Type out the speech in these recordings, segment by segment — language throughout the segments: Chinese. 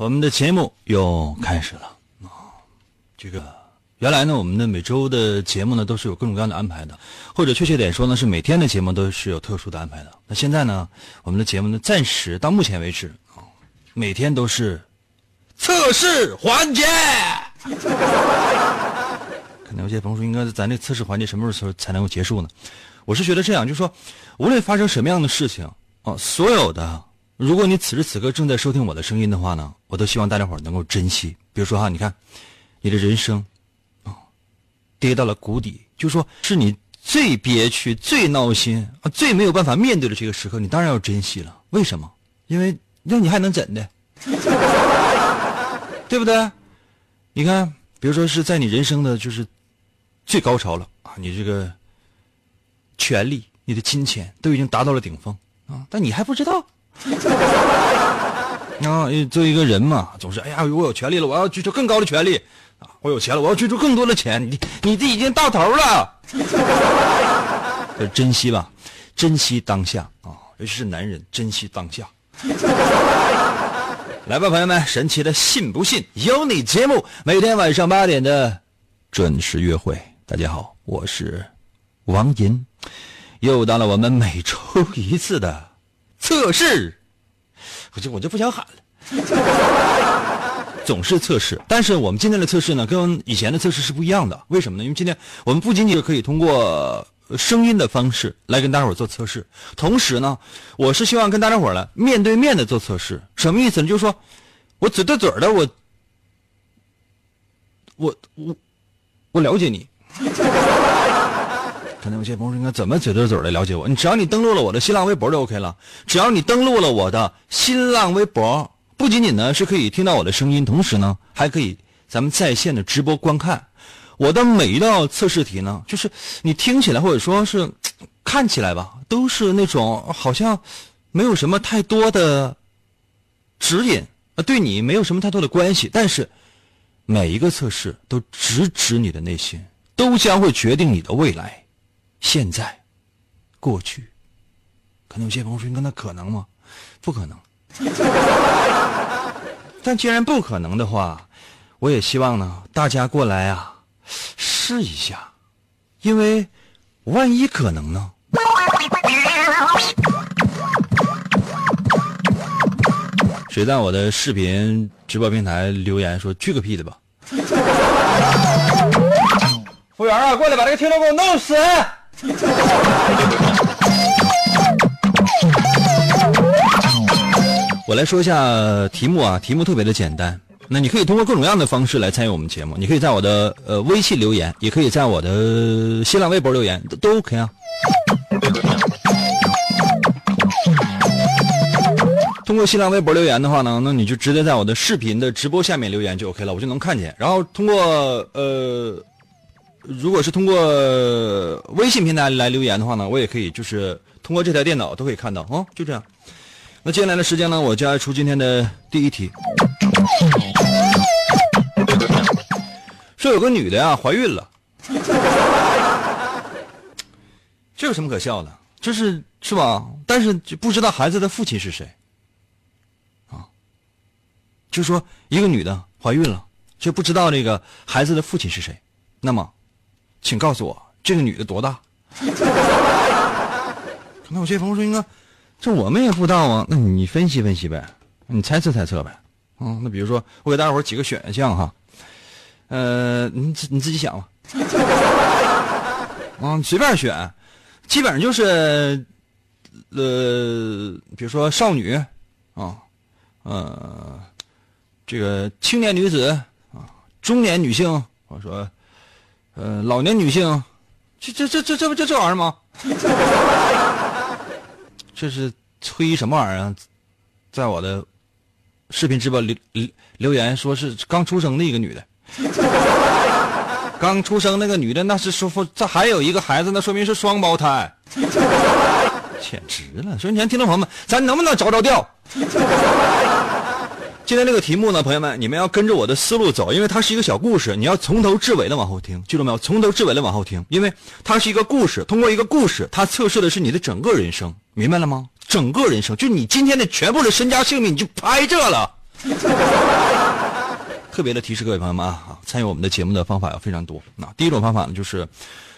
我们的节目又开始了啊！这个原来呢，我们的每周的节目呢都是有各种各样的安排的，或者确切点说呢，是每天的节目都是有特殊的安排的。那现在呢，我们的节目呢，暂时到目前为止啊，每天都是测试环节。可能有些朋友说，应该咱这测试环节什么时候才能够结束呢？我是觉得这样，就是说，无论发生什么样的事情啊，所有的。如果你此时此刻正在收听我的声音的话呢，我都希望大家伙能够珍惜。比如说哈，你看，你的人生，啊，跌到了谷底，就说是你最憋屈、最闹心啊、最没有办法面对的这个时刻，你当然要珍惜了。为什么？因为那你还能怎的？对不对？你看，比如说是在你人生的就是最高潮了啊，你这个权力、你的金钱都已经达到了顶峰啊，但你还不知道。啊，作为一个人嘛，总是哎呀，我有权利了，我要追求更高的权利啊！我有钱了，我要追求更多的钱。你你这已经到头了，珍惜吧，珍惜当下啊！尤其是男人，珍惜当下。来吧，朋友们，神奇的信不信由你节目，每天晚上八点的准时约会。大家好，我是王银，又到了我们每周一次的。测试，我就我就不想喊了。总是测试，但是我们今天的测试呢，跟以前的测试是不一样的。为什么呢？因为今天我们不仅仅可以通过声音的方式来跟大伙做测试，同时呢，我是希望跟大家伙来面对面的做测试。什么意思呢？就是说我嘴对嘴的，我我我我了解你。可能有些朋友：“应该怎么嘴对嘴的了解我？你只要你登录了我的新浪微博就 OK 了。只要你登录了我的新浪微博，不仅仅呢是可以听到我的声音，同时呢还可以咱们在线的直播观看我的每一道测试题呢。就是你听起来或者说是看起来吧，都是那种好像没有什么太多的指引啊，对你没有什么太多的关系。但是每一个测试都直指你的内心，都将会决定你的未来。”现在，过去，可能有些朋友说：“那可能吗？不可能。但既然不可能的话，我也希望呢，大家过来啊，试一下，因为万一可能呢？谁在我的视频直播平台留言说去个屁的吧？服务员啊，过来把这个听众给我弄死！我来说一下题目啊，题目特别的简单。那你可以通过各种各样的方式来参与我们节目。你可以在我的呃微信留言，也可以在我的新浪微博留言，都都 OK 啊。通过新浪微博留言的话呢，那你就直接在我的视频的直播下面留言就 OK 了，我就能看见。然后通过呃。如果是通过微信平台来留言的话呢，我也可以，就是通过这台电脑都可以看到啊，就这样。那接下来的时间呢，我就要出今天的第一题。说有个女的呀怀孕了，这有什么可笑的？这是是吧？但是就不知道孩子的父亲是谁啊？就说一个女的怀孕了，却不知道这个孩子的父亲是谁。那么，请告诉我，这个女的多大？那我这朋友说：“应该，这我们也不知道啊。那你分析分析呗，你猜测猜测呗。啊，那比如说，我给大伙儿几个选项哈。呃，你你自己想吧。啊，随便选，基本上就是，呃，比如说少女，啊，呃，这个青年女子啊，中年女性，我说，呃，老年女性，这这这这这不就这玩意儿吗？这是吹什么玩意儿？在我的视频直播留留留言说是刚出生的一个女的。刚出生那个女的，那是说这还有一个孩子，那说明是双胞胎，简直了！所以，你看，听众朋友们，咱能不能着着调？今天这个题目呢，朋友们，你们要跟着我的思路走，因为它是一个小故事，你要从头至尾的往后听，记住没有？从头至尾的往后听，因为它是一个故事，通过一个故事，它测试的是你的整个人生，明白了吗？整个人生，就你今天的全部的身家性命，你就拍这了。特别的提示各位朋友们啊，参与我们的节目的方法有非常多。那第一种方法呢，就是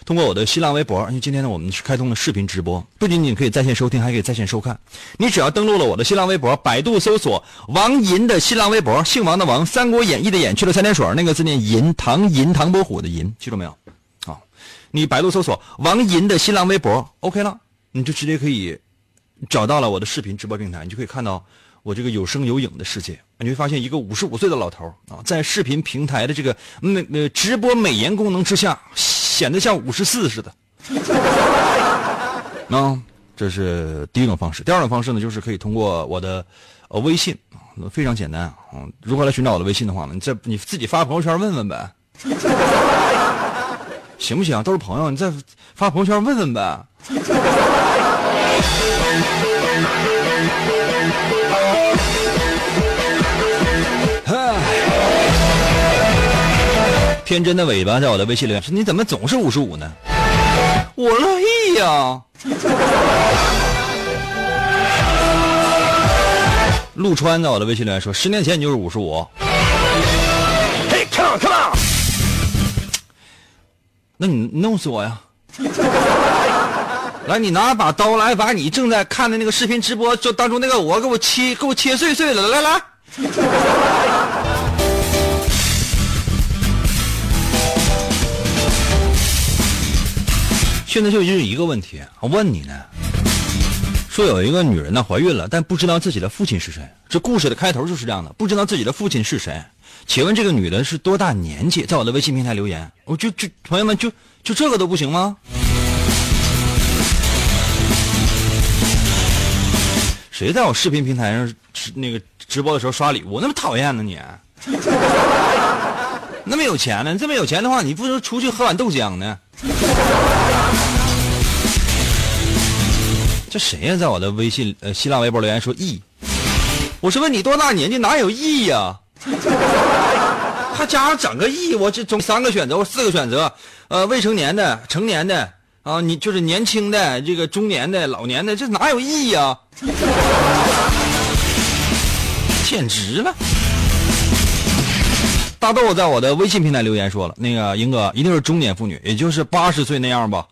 通过我的新浪微博，因为今天呢我们是开通了视频直播，不仅仅可以在线收听，还可以在线收看。你只要登录了我的新浪微博，百度搜索王银的新浪微博，姓王的王，《三国演义》的演去了三点水，那个字念银，唐银唐伯虎的银，记住没有？啊，你百度搜索王银的新浪微博，OK 了，你就直接可以找到了我的视频直播平台，你就可以看到。我这个有声有影的世界，你会发现一个五十五岁的老头啊，在视频平台的这个美呃直播美颜功能之下，显得像五十四似的。啊，这是第一种方式。第二种方式呢，就是可以通过我的呃微信非常简单啊。如何来寻找我的微信的话呢？你再你自己发朋友圈问问呗，行不行？都是朋友，你再发朋友圈问问呗。天真的尾巴在我的微信留言说：“你怎么总是五十五呢？”我乐意呀。陆川在我的微信留言说：“十年前你就是五十五。”嘿，come on come on，那你弄死我呀！来，你拿把刀来，把你正在看的那个视频直播就当中那个我给我切，给我切碎碎了，来来。现在就就是一个问题，我问你呢，说有一个女人呢怀孕了，但不知道自己的父亲是谁。这故事的开头就是这样的，不知道自己的父亲是谁。请问这个女的是多大年纪？在我的微信平台留言，我就就朋友们就就这个都不行吗？谁在我视频平台上那个直播的时候刷礼物？那么讨厌呢你？那么有钱呢？这么有钱的话，你不如出去喝碗豆浆呢？这谁呀？在我的微信呃新浪微博留言说 E，我是问你多大年纪？哪有 E 呀？还加上整个 E，我这总三个选择，我四个选择，呃，未成年的、成年的啊，你就是年轻的、这个中年的、老年的，这哪有 E 呀？简直了！大豆在我的微信平台留言说了，那个英哥一定是中年妇女，也就是八十岁那样吧，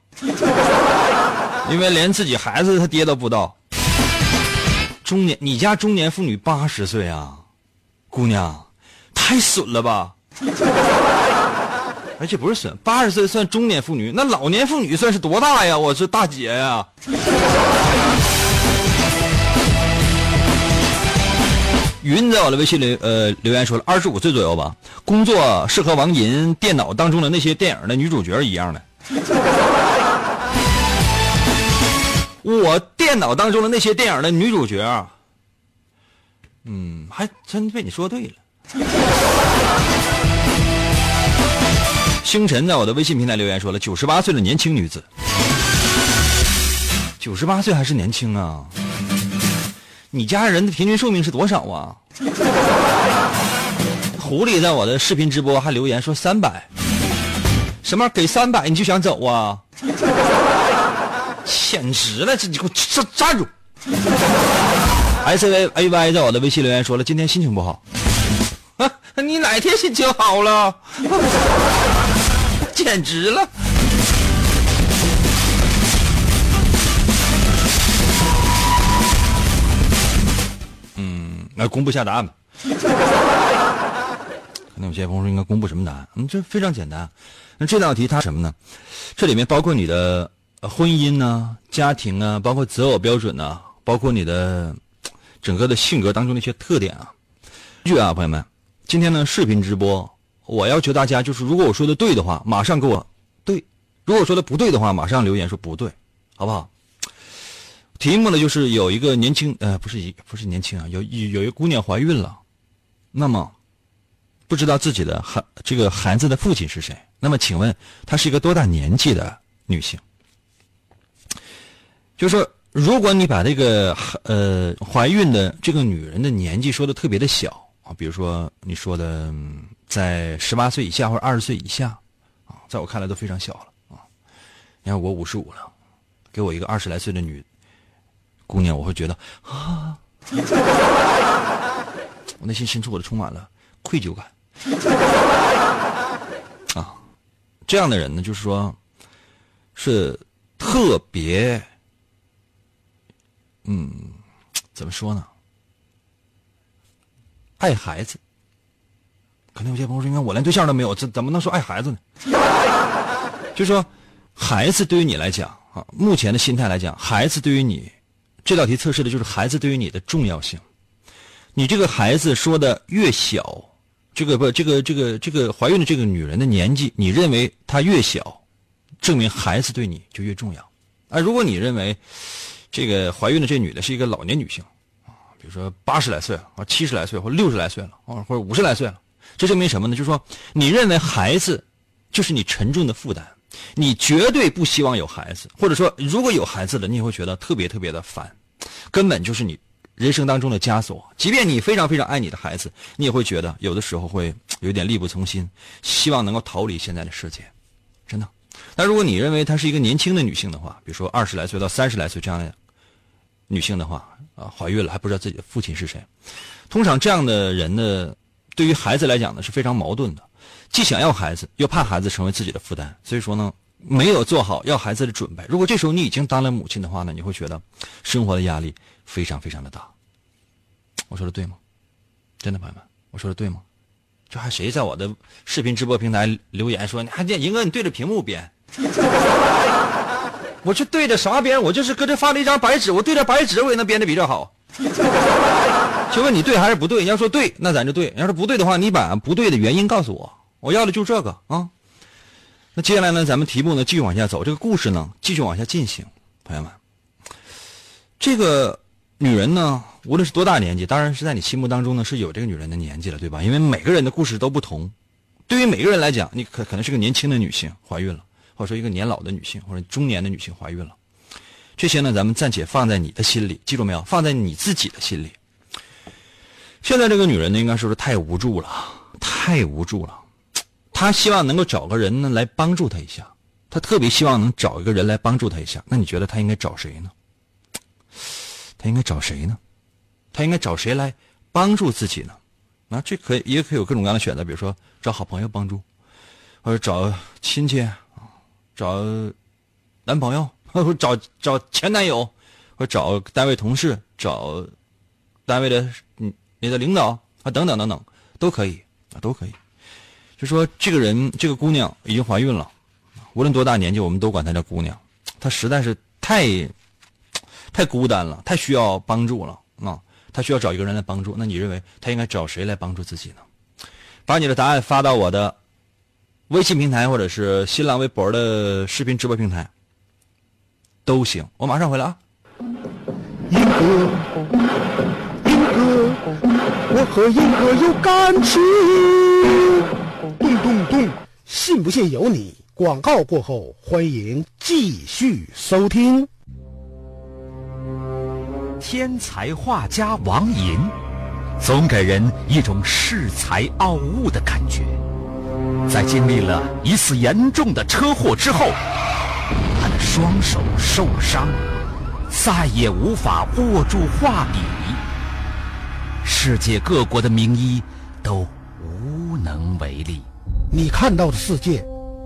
因为连自己孩子他爹都不知道。中年，你家中年妇女八十岁啊，姑娘，太损了吧？而且不是损，八十岁算中年妇女，那老年妇女算是多大呀？我是大姐呀。云在我的微信里呃留言说了，二十五岁左右吧，工作是和王银电脑当中的那些电影的女主角一样的。我电脑当中的那些电影的女主角啊，嗯，还真被你说对了。星辰在我的微信平台留言说了，九十八岁的年轻女子，九十八岁还是年轻啊。你家人的平均寿命是多少啊？狐狸在我的视频直播还留言说三百，什么给三百你就想走啊？简直了！这你给我站站住！S V A Y 在我的微信留言说了，今天心情不好。你哪天心情好了？简直了！来公布下答案吧。那有些朋友说应该公布什么答案？嗯，这非常简单。那这道题它什么呢？这里面包括你的婚姻呢、家庭啊，包括择偶标准呢，包括你的整个的性格当中的一些特点啊。句啊，朋友们，今天呢视频直播，我要求大家就是，如果我说的对的话，马上给我对；如果说的不对的话，马上留言说不对，好不好？题目呢就是有一个年轻呃，不是一不是年轻啊，有有一姑娘怀孕了，那么。不知道自己的孩这个孩子的父亲是谁？那么，请问她是一个多大年纪的女性？就是说，如果你把这个呃怀孕的这个女人的年纪说的特别的小啊，比如说你说的在十八岁以下或者二十岁以下啊，在我看来都非常小了啊。你看我五十五了，给我一个二十来岁的女姑娘，我会觉得啊，我内心深处我都充满了愧疚感。啊，这样的人呢，就是说，是特别，嗯，怎么说呢？爱孩子。可能有些朋友说：“你看我连对象都没有，这怎么能说爱孩子呢？” 就说，孩子对于你来讲啊，目前的心态来讲，孩子对于你，这道题测试的就是孩子对于你的重要性。你这个孩子说的越小。这个不，这个这个这个怀孕的这个女人的年纪，你认为她越小，证明孩子对你就越重要。啊，如果你认为这个怀孕的这女的是一个老年女性，啊，比如说八十来岁啊，七十来岁或六十来岁了，啊，或者五十来岁了，这证明什么呢？就是说，你认为孩子就是你沉重的负担，你绝对不希望有孩子，或者说如果有孩子了，你也会觉得特别特别的烦，根本就是你。人生当中的枷锁，即便你非常非常爱你的孩子，你也会觉得有的时候会有点力不从心，希望能够逃离现在的世界，真的。但如果你认为她是一个年轻的女性的话，比如说二十来岁到三十来岁这样的女性的话，啊，怀孕了还不知道自己的父亲是谁，通常这样的人呢，对于孩子来讲呢是非常矛盾的，既想要孩子，又怕孩子成为自己的负担，所以说呢，没有做好要孩子的准备。如果这时候你已经当了母亲的话呢，你会觉得生活的压力非常非常的大。我说的对吗？真的朋友们，我说的对吗？这还谁在我的视频直播平台留言说，你还见银哥你对着屏幕编？我去对着啥编？我就是搁这发了一张白纸，我对着白纸我也能编的比这好。就问你对还是不对？你要说对，那咱就对；要是不对的话，你把不对的原因告诉我。我要的就这个啊。那接下来呢，咱们题目呢继续往下走，这个故事呢继续往下进行，朋友们，这个。女人呢，无论是多大年纪，当然是在你心目当中呢是有这个女人的年纪了，对吧？因为每个人的故事都不同。对于每个人来讲，你可可能是个年轻的女性怀孕了，或者说一个年老的女性或者中年的女性怀孕了。这些呢，咱们暂且放在你的心里，记住没有？放在你自己的心里。现在这个女人呢，应该说是太无助了，太无助了。他希望能够找个人呢来帮助他一下，他特别希望能找一个人来帮助他一下。那你觉得他应该找谁呢？他应该找谁呢？他应该找谁来帮助自己呢？那这可以也可以有各种各样的选择，比如说找好朋友帮助，或者找亲戚，找男朋友，或者找找前男友，或者找单位同事，找单位的嗯你的领导啊，等等等等，都可以啊，都可以。就说这个人，这个姑娘已经怀孕了，无论多大年纪，我们都管她叫姑娘，她实在是太。太孤单了，太需要帮助了啊！她需要找一个人来帮助。那你认为她应该找谁来帮助自己呢？把你的答案发到我的微信平台或者是新浪微博的视频直播平台都行。我马上回来啊！英哥，英哥，我和英哥有感情。咚咚咚，信不信由你。广告过后，欢迎继续收听。天才画家王寅，总给人一种恃才傲物的感觉。在经历了一次严重的车祸之后，他的双手受伤，再也无法握住画笔。世界各国的名医都。你看到的世界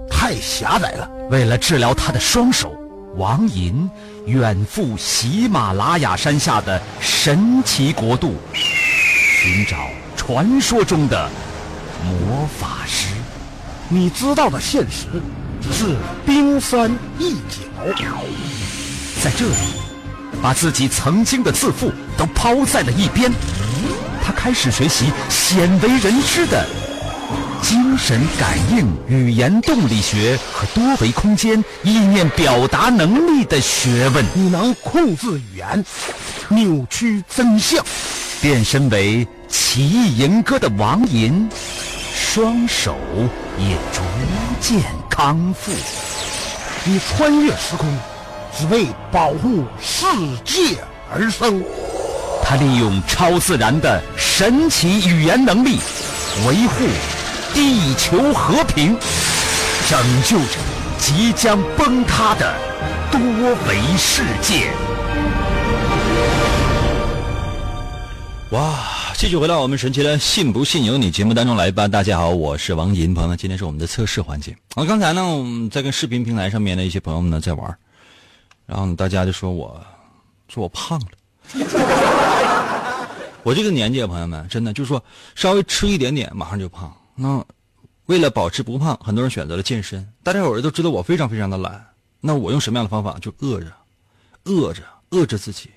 太狭窄了。为了治疗他的双手，王银远赴喜马拉雅山下的神奇国度，寻找传说中的魔法师。你知道的现实只是冰山一角。在这里，把自己曾经的自负都抛在了一边，他开始学习鲜为人知的精神感应、语言动力学和多维空间意念表达能力的学问。你能控制语言，扭曲真相，变身为奇异银歌的王银，双手也逐渐康复。你穿越时空。只为保护世界而生，他利用超自然的神奇语言能力，维护地球和平，拯救着即将崩塌的多维世界。哇！继续回到我们神奇的“信不信由你”节目当中来吧。大家好，我是王银，朋友们，今天是我们的测试环节。啊，刚才呢，我们在跟视频平台上面的一些朋友们呢在玩。然后大家就说我，说我胖了。我这个年纪，朋友们，真的就是说，稍微吃一点点，马上就胖。那为了保持不胖，很多人选择了健身。大家伙儿都知道我非常非常的懒。那我用什么样的方法？就饿着，饿着，饿着自己。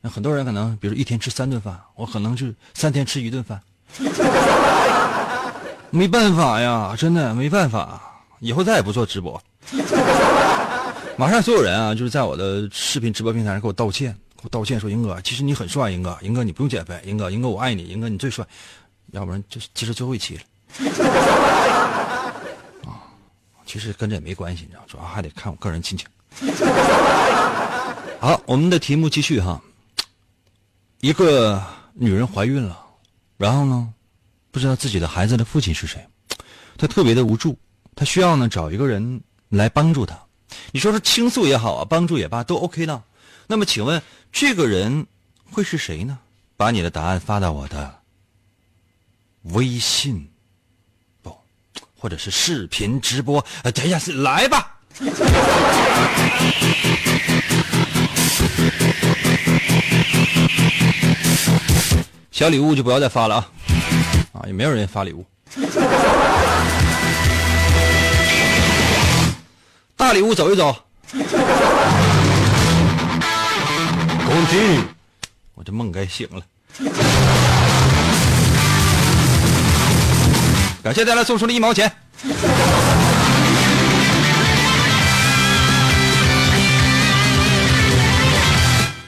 那很多人可能，比如一天吃三顿饭，我可能是三天吃一顿饭。没办法呀，真的没办法。以后再也不做直播。马上所有人啊，就是在我的视频直播平台上给我道歉，给我道歉说：“英哥，其实你很帅，英哥，英哥你不用减肥，英哥，英哥我爱你，英哥你最帅。”要不然这这是最后一期了。啊，其实跟这也没关系，你知道，主要还得看我个人心情。好，我们的题目继续哈。一个女人怀孕了，然后呢，不知道自己的孩子的父亲是谁，她特别的无助，她需要呢找一个人来帮助她。你说是倾诉也好啊，帮助也罢，都 OK 的。那么，请问这个人会是谁呢？把你的答案发到我的微信，或者是视频直播。哎呀，是来吧。小礼物就不要再发了啊！啊，也没有人发礼物。大礼物走一走，公鸡，我这梦该醒了。感谢大家送出的一毛钱。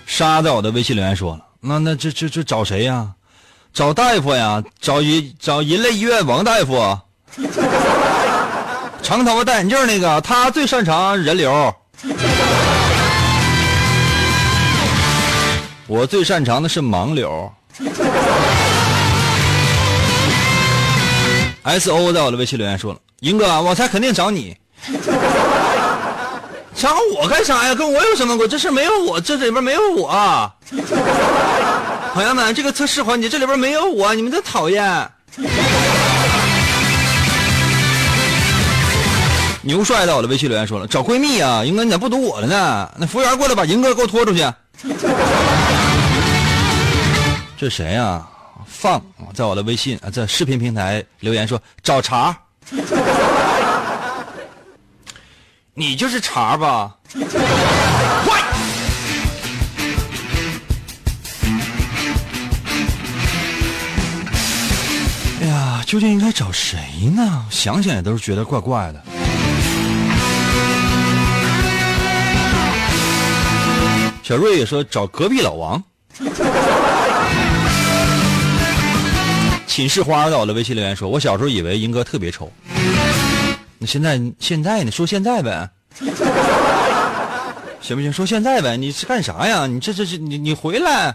沙在我的微信留言说了，那那这这这找谁呀？找大夫呀？找银找人类医院王大夫。长头发戴眼镜那个，他最擅长人流。我最擅长的是盲流。S O 在我的微信留言说了：“英哥，我才肯定找你，找我干啥呀？跟我有什么关？这事没有我，这里边没有我。朋友们，这个测试环节这里边没有我，你们真讨厌。”牛帅在我的微信留言说了：“找闺蜜啊，英哥你咋不堵我了呢？那服务员过来把银哥给我拖出去。”这谁呀？放在我的微信啊，在视频平台留言说找茬。你就是茬吧？哎呀，究竟应该找谁呢？想想也都是觉得怪怪的。小瑞也说找隔壁老王。寝室花在我的微信留言说：“我小时候以为英哥特别丑，那现在现在呢？说现在呗，行不行？说现在呗，你是干啥呀？你这这这你你回来。”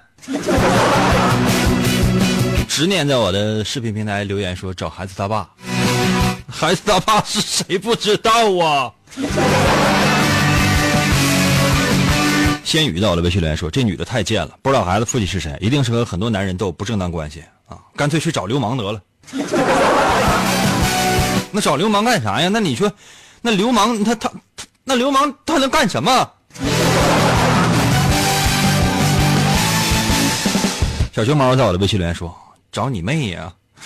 执念在我的视频平台留言说：“找孩子他爸，孩子他爸是谁？不知道啊。”仙宇到了微信留言说：“这女的太贱了，不知道孩子父亲是谁，一定是和很多男人都有不正当关系啊！干脆去找流氓得了。”那找流氓干啥呀？那你说，那流氓他他那流氓他能干什么？小熊猫在我的微信留言说：“找你妹呀！”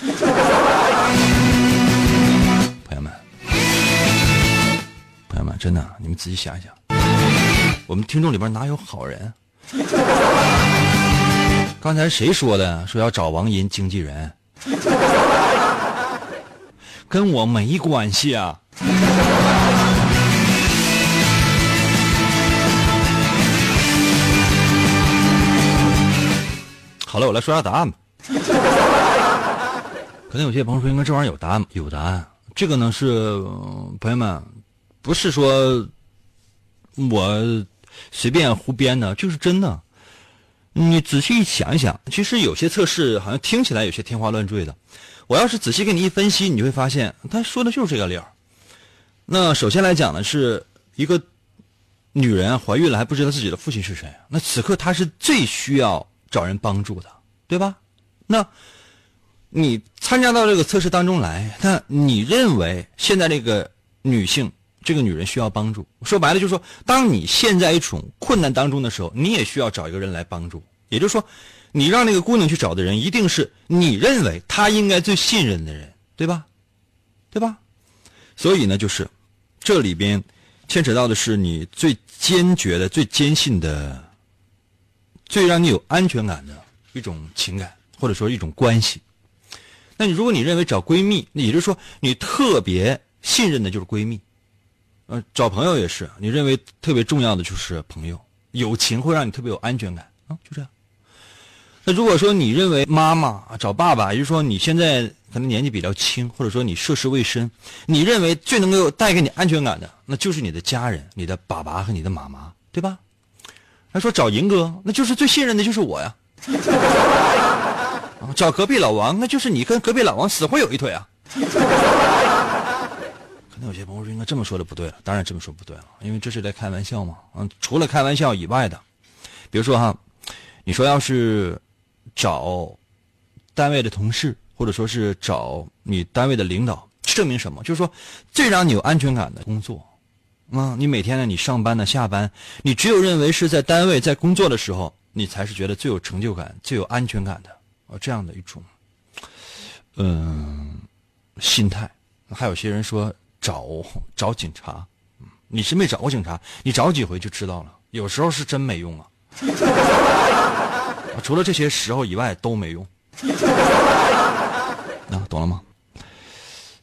朋友们，朋友们，真的，你们仔细想一想，我们听众里边哪有好人？刚才谁说的？说要找王银经纪人，跟我没关系啊！好了，我来说下答案吧。可能有些朋友说，应该这玩意儿有答案，有答案。这个呢是朋友们，不是说我随便胡编的，就是真的。你仔细想一想，其实有些测试好像听起来有些天花乱坠的。我要是仔细给你一分析，你就会发现他说的就是这个理儿。那首先来讲呢，是一个女人怀孕了还不知道自己的父亲是谁，那此刻她是最需要找人帮助的，对吧？那你参加到这个测试当中来，那你认为现在这个女性？这个女人需要帮助，说白了就是说，当你陷在一种困难当中的时候，你也需要找一个人来帮助。也就是说，你让那个姑娘去找的人，一定是你认为她应该最信任的人，对吧？对吧？所以呢，就是这里边牵扯到的是你最坚决的、最坚信的、最让你有安全感的一种情感，或者说一种关系。那你如果你认为找闺蜜，那也就是说你特别信任的就是闺蜜。呃，找朋友也是，你认为特别重要的就是朋友，友情会让你特别有安全感啊，就这样。那如果说你认为妈妈找爸爸，也就是说你现在可能年纪比较轻，或者说你涉世未深，你认为最能够带给你安全感的，那就是你的家人，你的爸爸和你的妈妈，对吧？他说找银哥，那就是最信任的就是我呀。找隔壁老王，那就是你跟隔壁老王死活有一腿啊。那有些朋友说应该这么说的不对了，当然这么说不对了，因为这是在开玩笑嘛。嗯，除了开玩笑以外的，比如说哈，你说要是找单位的同事，或者说是找你单位的领导，证明什么？就是说最让你有安全感的工作，啊，你每天呢，你上班呢，下班，你只有认为是在单位在工作的时候，你才是觉得最有成就感、最有安全感的啊，这样的一种嗯心态。还有些人说。找找警察，你是没找过警察，你找几回就知道了。有时候是真没用啊，除了这些时候以外都没用。啊，懂了吗？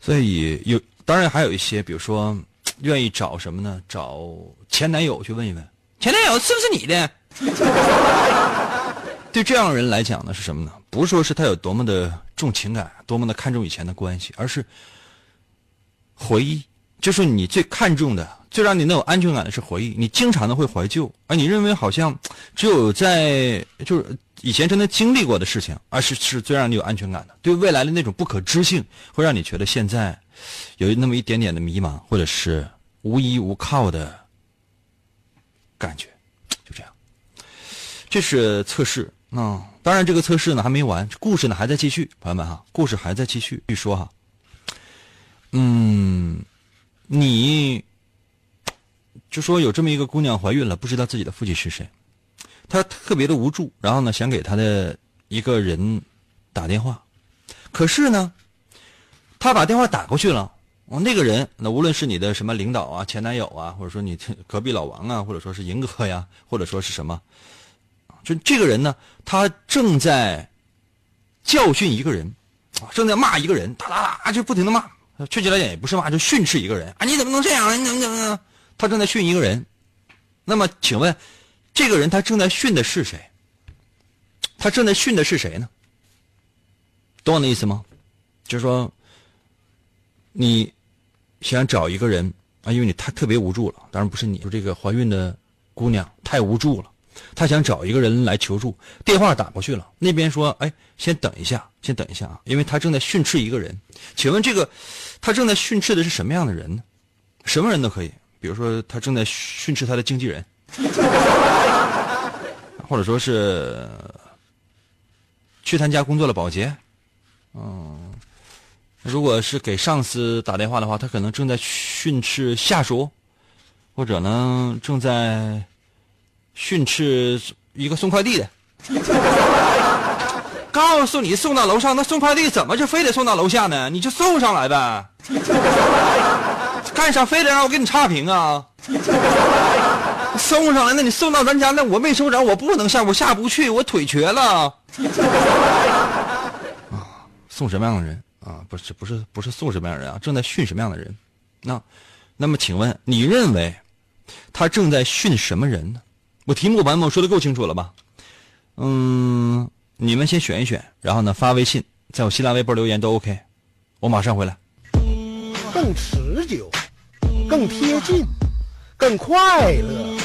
所以有，当然还有一些，比如说愿意找什么呢？找前男友去问一问，前男友是不是你的？对这样人来讲呢，是什么呢？不是说是他有多么的重情感，多么的看重以前的关系，而是。回忆就是你最看重的，最让你能有安全感的是回忆。你经常的会怀旧，而你认为好像只有在就是以前真的经历过的事情，而是是最让你有安全感的。对未来的那种不可知性，会让你觉得现在有那么一点点的迷茫，或者是无依无靠的感觉。就这样，这是测试啊。当然，这个测试呢还没完，故事呢还在继续。朋友们哈，故事还在继续。据说哈。嗯，你就说有这么一个姑娘怀孕了，不知道自己的父亲是谁，她特别的无助，然后呢想给她的一个人打电话，可是呢，她把电话打过去了，那个人那无论是你的什么领导啊、前男友啊，或者说你隔壁老王啊，或者说是银哥呀，或者说是什么，就这个人呢，他正在教训一个人，正在骂一个人，哒哒哒就不停的骂。确切来讲也不是骂，就训斥一个人啊！你怎么能这样？你怎么怎么怎么？他正在训一个人。那么，请问，这个人他正在训的是谁？他正在训的是谁呢？懂我的意思吗？就是说，你想找一个人啊，因为你太特别无助了。当然不是你，就这个怀孕的姑娘太无助了。他想找一个人来求助，电话打过去了，那边说：“哎，先等一下，先等一下啊，因为他正在训斥一个人。请问这个，他正在训斥的是什么样的人呢？什么人都可以，比如说他正在训斥他的经纪人，或者说是去他家工作的保洁，嗯，如果是给上司打电话的话，他可能正在训斥下属，或者呢正在训斥一个送快递的。告诉你，送到楼上，那送快递怎么就非得送到楼下呢？你就送上来呗，干啥非得让我给你差评啊？送上来，那你送到咱家，那我没收着，我不能下，我下不去，我腿瘸了。啊，送什么样的人？啊，不是不是不是送什么样的人啊？正在训什么样的人？那，那么请问你认为他正在训什么人呢？我题目版本说的够清楚了吧？嗯，你们先选一选，然后呢发微信，在我新浪微博留言都 OK，我马上回来。更持久，更贴近，更快乐，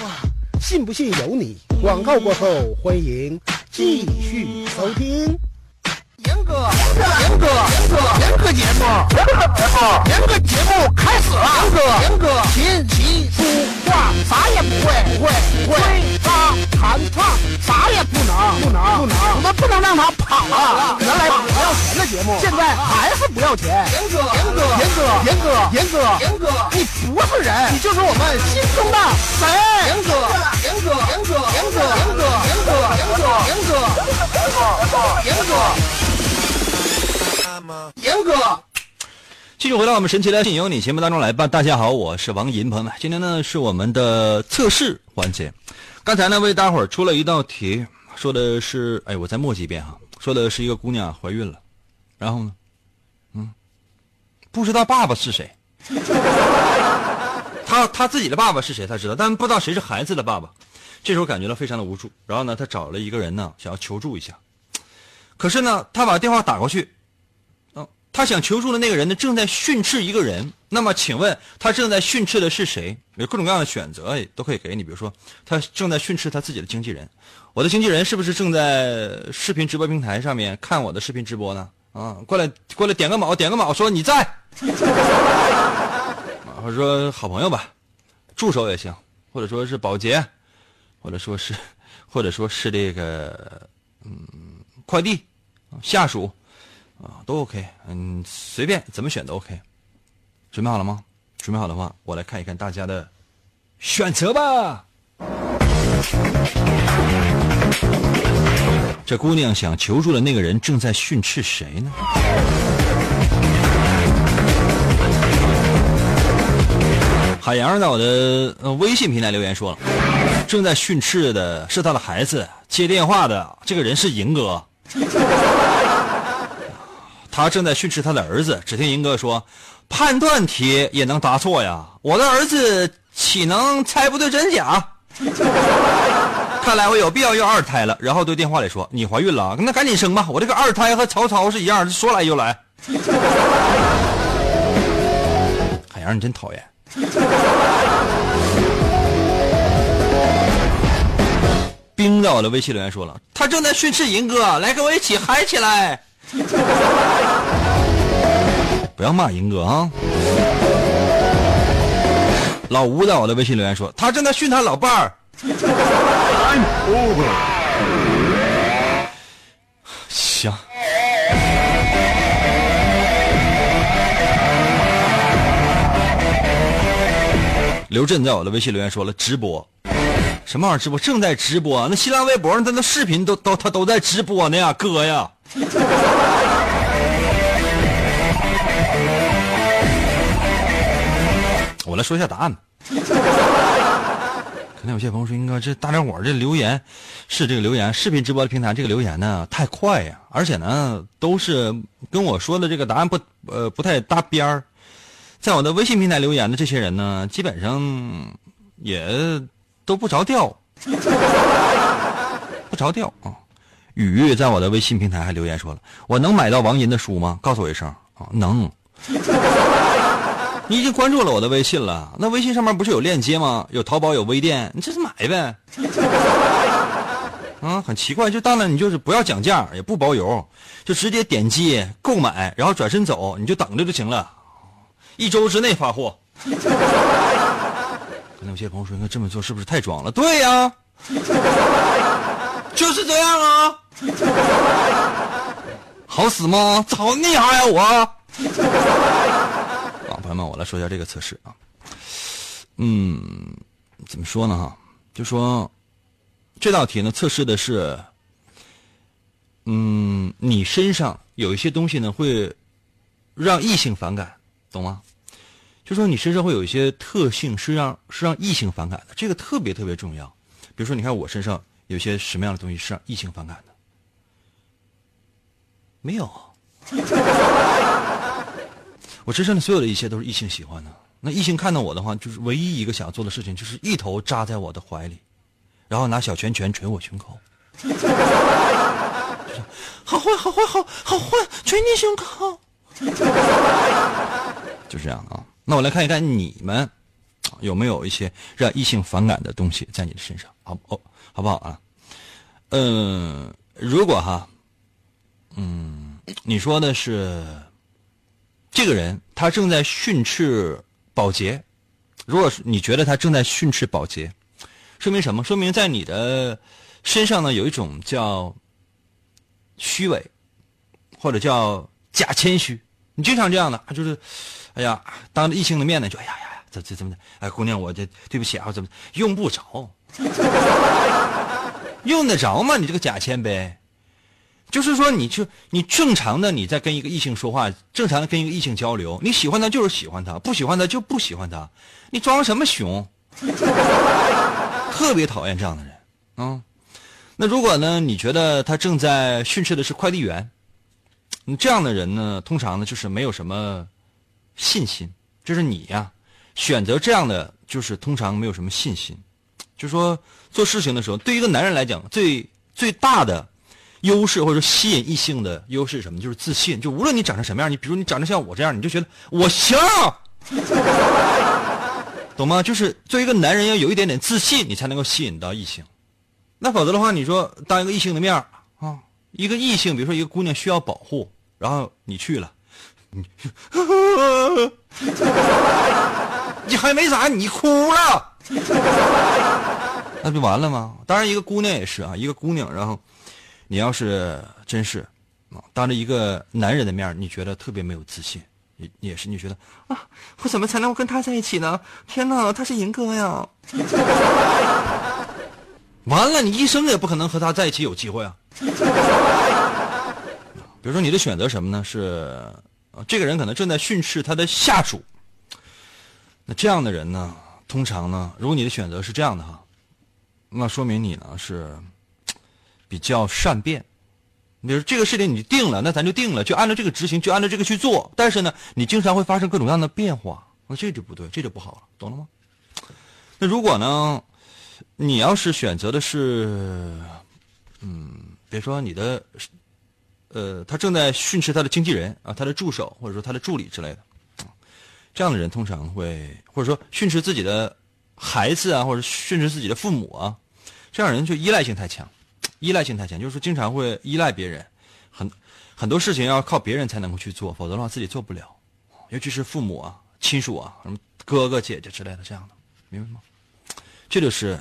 信不信由你。广告过后，欢迎继续收听。严哥，严哥，严哥，严哥节目，严哥节目，严哥节目开始了。严哥，严哥，琴棋书画啥也不会，不会，会。吹拉弹唱啥也不能，不能，不能。我们不能让他跑了。原来不要钱的节目，现在还是不要钱。严哥，严哥，严哥，严哥，严哥，严哥，你不是人，你就是我们心中的神。严哥，严哥，严哥，严哥，严哥，严哥，严哥，严哥，严哥，严哥。严哥，继续回到我们神奇的信由你节目当中来吧。大家好，我是王银，朋友们，今天呢是我们的测试环节。刚才呢为大伙儿出了一道题，说的是，哎，我再默几遍哈，说的是一个姑娘怀孕了，然后呢，嗯，不知道爸爸是谁，他他自己的爸爸是谁他知道，但不知道谁是孩子的爸爸。这时候感觉到非常的无助，然后呢，他找了一个人呢，想要求助一下。可是呢，他把电话打过去。他想求助的那个人呢，正在训斥一个人。那么，请问他正在训斥的是谁？有各种各样的选择，都可以给你。比如说，他正在训斥他自己的经纪人。我的经纪人是不是正在视频直播平台上面看我的视频直播呢？啊，过来，过来，点个卯，点个卯，说你在。啊，或者说好朋友吧，助手也行，或者说是保洁，或者说是，或者说是这个，嗯，快递，下属。啊，都 OK，嗯，随便怎么选都 OK。准备好了吗？准备好的话，我来看一看大家的选择吧。这姑娘想求助的那个人正在训斥谁呢？海洋在我的微信平台留言说了，正在训斥的是他的孩子，接电话的这个人是银哥。他正在训斥他的儿子。只听银哥说：“判断题也能答错呀！我的儿子岂能猜不对真假？看来我有必要要二胎了。”然后对电话里说：“你怀孕了？那赶紧生吧！我这个二胎和曹操是一样，说来就来。”海洋，你真讨厌！冰在我的微信留言说了：“他正在训斥银哥，来跟我一起嗨起来！” 不要骂银哥啊！老吴在我的微信留言说，他正在训他老伴儿。行。刘震在我的微信留言说了直播，什么玩意儿直播？正在直播，那新浪微博上他那视频都都他都在直播呢呀，哥呀！我来说一下答案。可能有些朋友说：“应该这大家伙这留言是这个留言，视频直播的平台这个留言呢太快呀，而且呢都是跟我说的这个答案不呃不太搭边儿。在我的微信平台留言的这些人呢，基本上也都不着调，不着调啊。”雨在我的微信平台还留言说了：“我能买到王银的书吗？告诉我一声啊，能。你已经关注了我的微信了，那微信上面不是有链接吗？有淘宝，有微店，你这是买呗。啊，很奇怪，就当然你就是不要讲价，也不包邮，就直接点击购买，然后转身走，你就等着就行了，一周之内发货。可能有些朋友说，那这么做是不是太装了？对呀。就是这样啊，好使吗？好厉害啊！我啊，朋友们，我来说一下这个测试啊。嗯，怎么说呢？哈，就说这道题呢，测试的是，嗯，你身上有一些东西呢，会让异性反感，懂吗？就说你身上会有一些特性是让是让异性反感的，这个特别特别重要。比如说，你看我身上有些什么样的东西是让异性反感的？没有，我身上的所有的一切都是异性喜欢的。那异性看到我的话，就是唯一一个想要做的事情，就是一头扎在我的怀里，然后拿小拳拳捶我胸口。好坏，好坏，好好坏，捶你胸口。就这样啊。那我来看一看你们有没有一些让异性反感的东西在你的身上，好哦，好不好啊？嗯，如果哈，嗯，你说的是这个人他正在训斥。保洁，如果你觉得他正在训斥保洁，说明什么？说明在你的身上呢有一种叫虚伪，或者叫假谦虚。你经常这样的，就是，哎呀，当着异性的面呢，就哎呀呀，怎怎怎么的？哎，姑娘，我这对不起啊，怎么用不着？用得着吗？你这个假谦卑。就是说，你就你正常的你在跟一个异性说话，正常的跟一个异性交流，你喜欢他就是喜欢他，不喜欢他就不喜欢他，你装什么熊？特别讨厌这样的人啊！那如果呢，你觉得他正在训斥的是快递员，你这样的人呢，通常呢就是没有什么信心。就是你呀，选择这样的就是通常没有什么信心。就说做事情的时候，对于一个男人来讲，最最大的。优势或者说吸引异性的优势是什么？就是自信。就无论你长成什么样，你比如你长得像我这样，你就觉得我行，懂吗？就是作为一个男人，要有一点点自信，你才能够吸引到异性。那否则的话，你说当一个异性的面啊，一个异性，比如说一个姑娘需要保护，然后你去了，你 你还没咋，你哭了，那不完了吗？当然，一个姑娘也是啊，一个姑娘，然后。你要是真是啊，当着一个男人的面，你觉得特别没有自信，也也是你觉得啊，我怎么才能跟他在一起呢？天哪，他是银哥呀！完了，你一生也不可能和他在一起有机会啊。比如说，你的选择什么呢？是这个人可能正在训斥他的下属。那这样的人呢，通常呢，如果你的选择是这样的哈，那说明你呢是。比较善变，比如这个事情你定了，那咱就定了，就按照这个执行，就按照这个去做。但是呢，你经常会发生各种各样的变化，那这就不对，这就不好了，懂了吗？那如果呢，你要是选择的是，嗯，比如说你的，呃，他正在训斥他的经纪人啊，他的助手或者说他的助理之类的，这样的人通常会或者说训斥自己的孩子啊，或者训斥自己的父母啊，这样人就依赖性太强。依赖性太强，就是经常会依赖别人，很很多事情要靠别人才能够去做，否则的话自己做不了。尤其是父母啊、亲属啊、什么哥哥姐姐之类的这样的，明白吗？这就是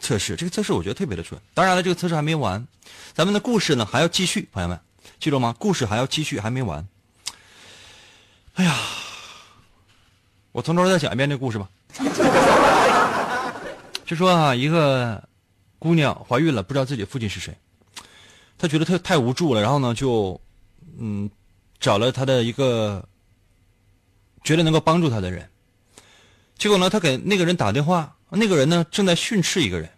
测试，这个测试我觉得特别的准。当然了，这个测试还没完，咱们的故事呢还要继续，朋友们记住吗？故事还要继续，还没完。哎呀，我从头再讲一遍这故事吧。就说啊，一个。姑娘怀孕了，不知道自己父亲是谁，她觉得她太无助了，然后呢，就嗯找了她的一个觉得能够帮助她的人，结果呢，她给那个人打电话，那个人呢正在训斥一个人，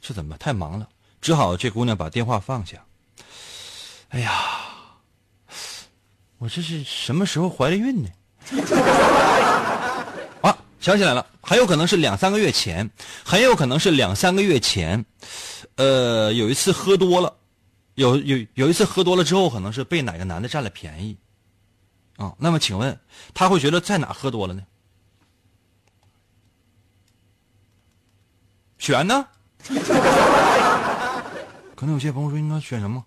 这怎么太忙了？只好这姑娘把电话放下。哎呀，我这是什么时候怀的孕呢？啊想起来了，很有可能是两三个月前，很有可能是两三个月前，呃，有一次喝多了，有有有一次喝多了之后，可能是被哪个男的占了便宜，啊，那么请问他会觉得在哪喝多了呢？选呢？可能有些朋友说应该选什么？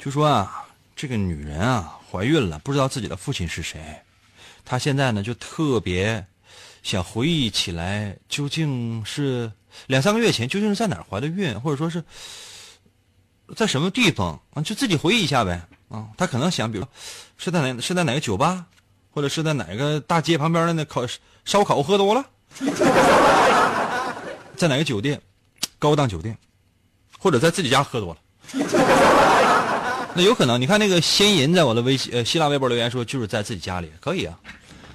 就说啊，这个女人啊怀孕了，不知道自己的父亲是谁。她现在呢，就特别想回忆起来，究竟是两三个月前究竟是在哪儿怀的孕，或者说是在什么地方啊？就自己回忆一下呗。啊，他可能想，比如是在哪是在哪个酒吧，或者是在哪个大街旁边的那烤烧烤喝多了，在哪个酒店，高档酒店，或者在自己家喝多了。那有可能，你看那个仙银在我的微信呃新浪微博留言说就是在自己家里，可以啊。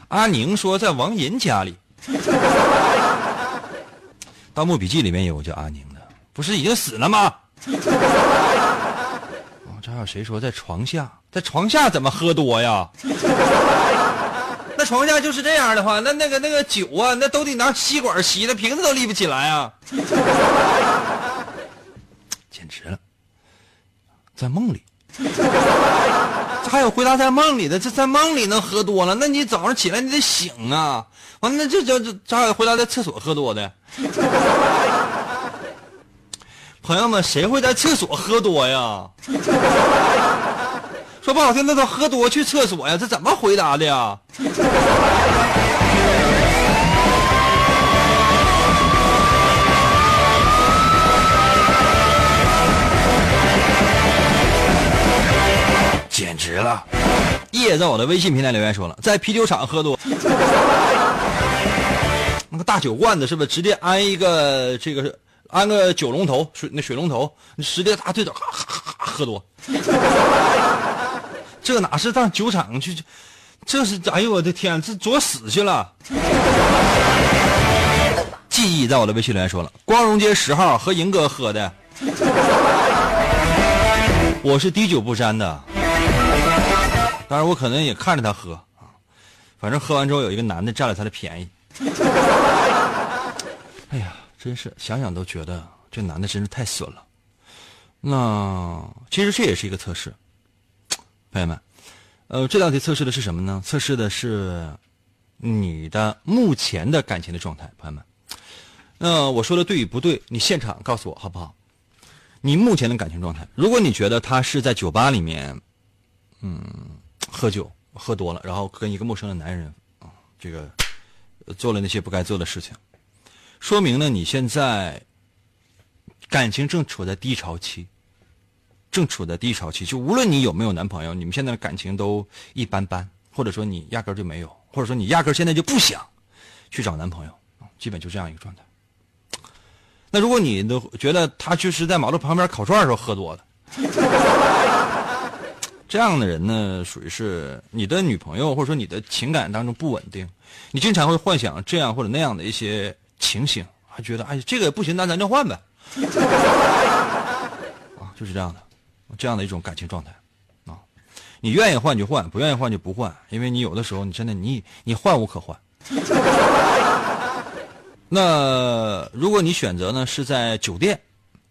阿宁说在王银家里，《盗墓笔记》里面有叫阿宁的，不是已经死了吗？哦，这还有谁说在床下？在床下怎么喝多呀？床下就是这样的话，那那个那个酒啊，那都得拿吸管吸的，瓶子都立不起来啊！简直了，在梦里。这还有回答在梦里的，这在梦里能喝多了？那你早上起来你得醒啊！完了，那这这这咋有回答在厕所喝多的？朋友们，谁会在厕所喝多呀？说不好听，那都喝多去厕所呀？这怎么回答的呀？简直了！叶在我的微信平台留言说了，在啤酒厂喝多，那个大酒罐子是不是直接安一个这个安个酒龙头水那水龙头，你直接大对着，喝多，这哪是上酒厂去？这是哎呦我的天，这作死去了！记忆在我的微信里面说了，光荣街十号和银哥喝的，我是滴酒不沾的。当然，我可能也看着他喝啊，反正喝完之后有一个男的占了他的便宜。哎呀，真是想想都觉得这男的真是太损了。那其实这也是一个测试，朋友们，呃，这道题测试的是什么呢？测试的是你的目前的感情的状态，朋友们。那我说的对与不对，你现场告诉我好不好？你目前的感情状态，如果你觉得他是在酒吧里面，嗯。喝酒喝多了，然后跟一个陌生的男人啊，这个做了那些不该做的事情，说明呢你现在感情正处在低潮期，正处在低潮期。就无论你有没有男朋友，你们现在的感情都一般般，或者说你压根就没有，或者说你压根现在就不想去找男朋友，基本就这样一个状态。那如果你都觉得他就是在马路旁边烤串的时候喝多了。这样的人呢，属于是你的女朋友，或者说你的情感当中不稳定，你经常会幻想这样或者那样的一些情形，还觉得哎，这个不行，那咱就换呗，啊，就是这样的，这样的一种感情状态，啊，你愿意换就换，不愿意换就不换，因为你有的时候你真的你你换无可换。那如果你选择呢是在酒店，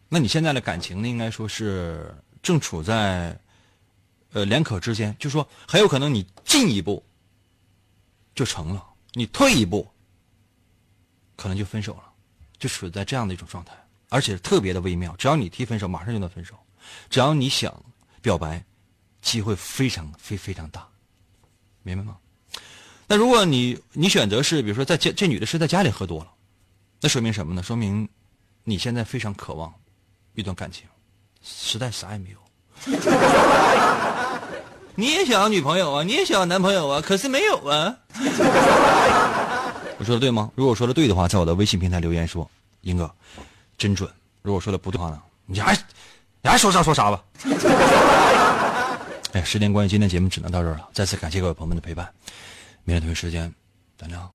那你现在的感情呢，应该说是正处在。呃，两可之间，就说很有可能你进一步就成了，你退一步可能就分手了，就处在这样的一种状态，而且特别的微妙。只要你提分手，马上就能分手；只要你想表白，机会非常非非常大，明白吗？那如果你你选择是，比如说在这，这女的是在家里喝多了，那说明什么呢？说明你现在非常渴望一段感情，实在啥也没有。你也想要女朋友啊？你也想要男朋友啊？可是没有啊！我说的对吗？如果说的对的话，在我的微信平台留言说：“英哥，真准。”如果说的不对的话呢？你还你还说啥说啥吧。哎，时间关系，今天节目只能到这儿了。再次感谢各位朋友们的陪伴。明天同一时间，咱聊。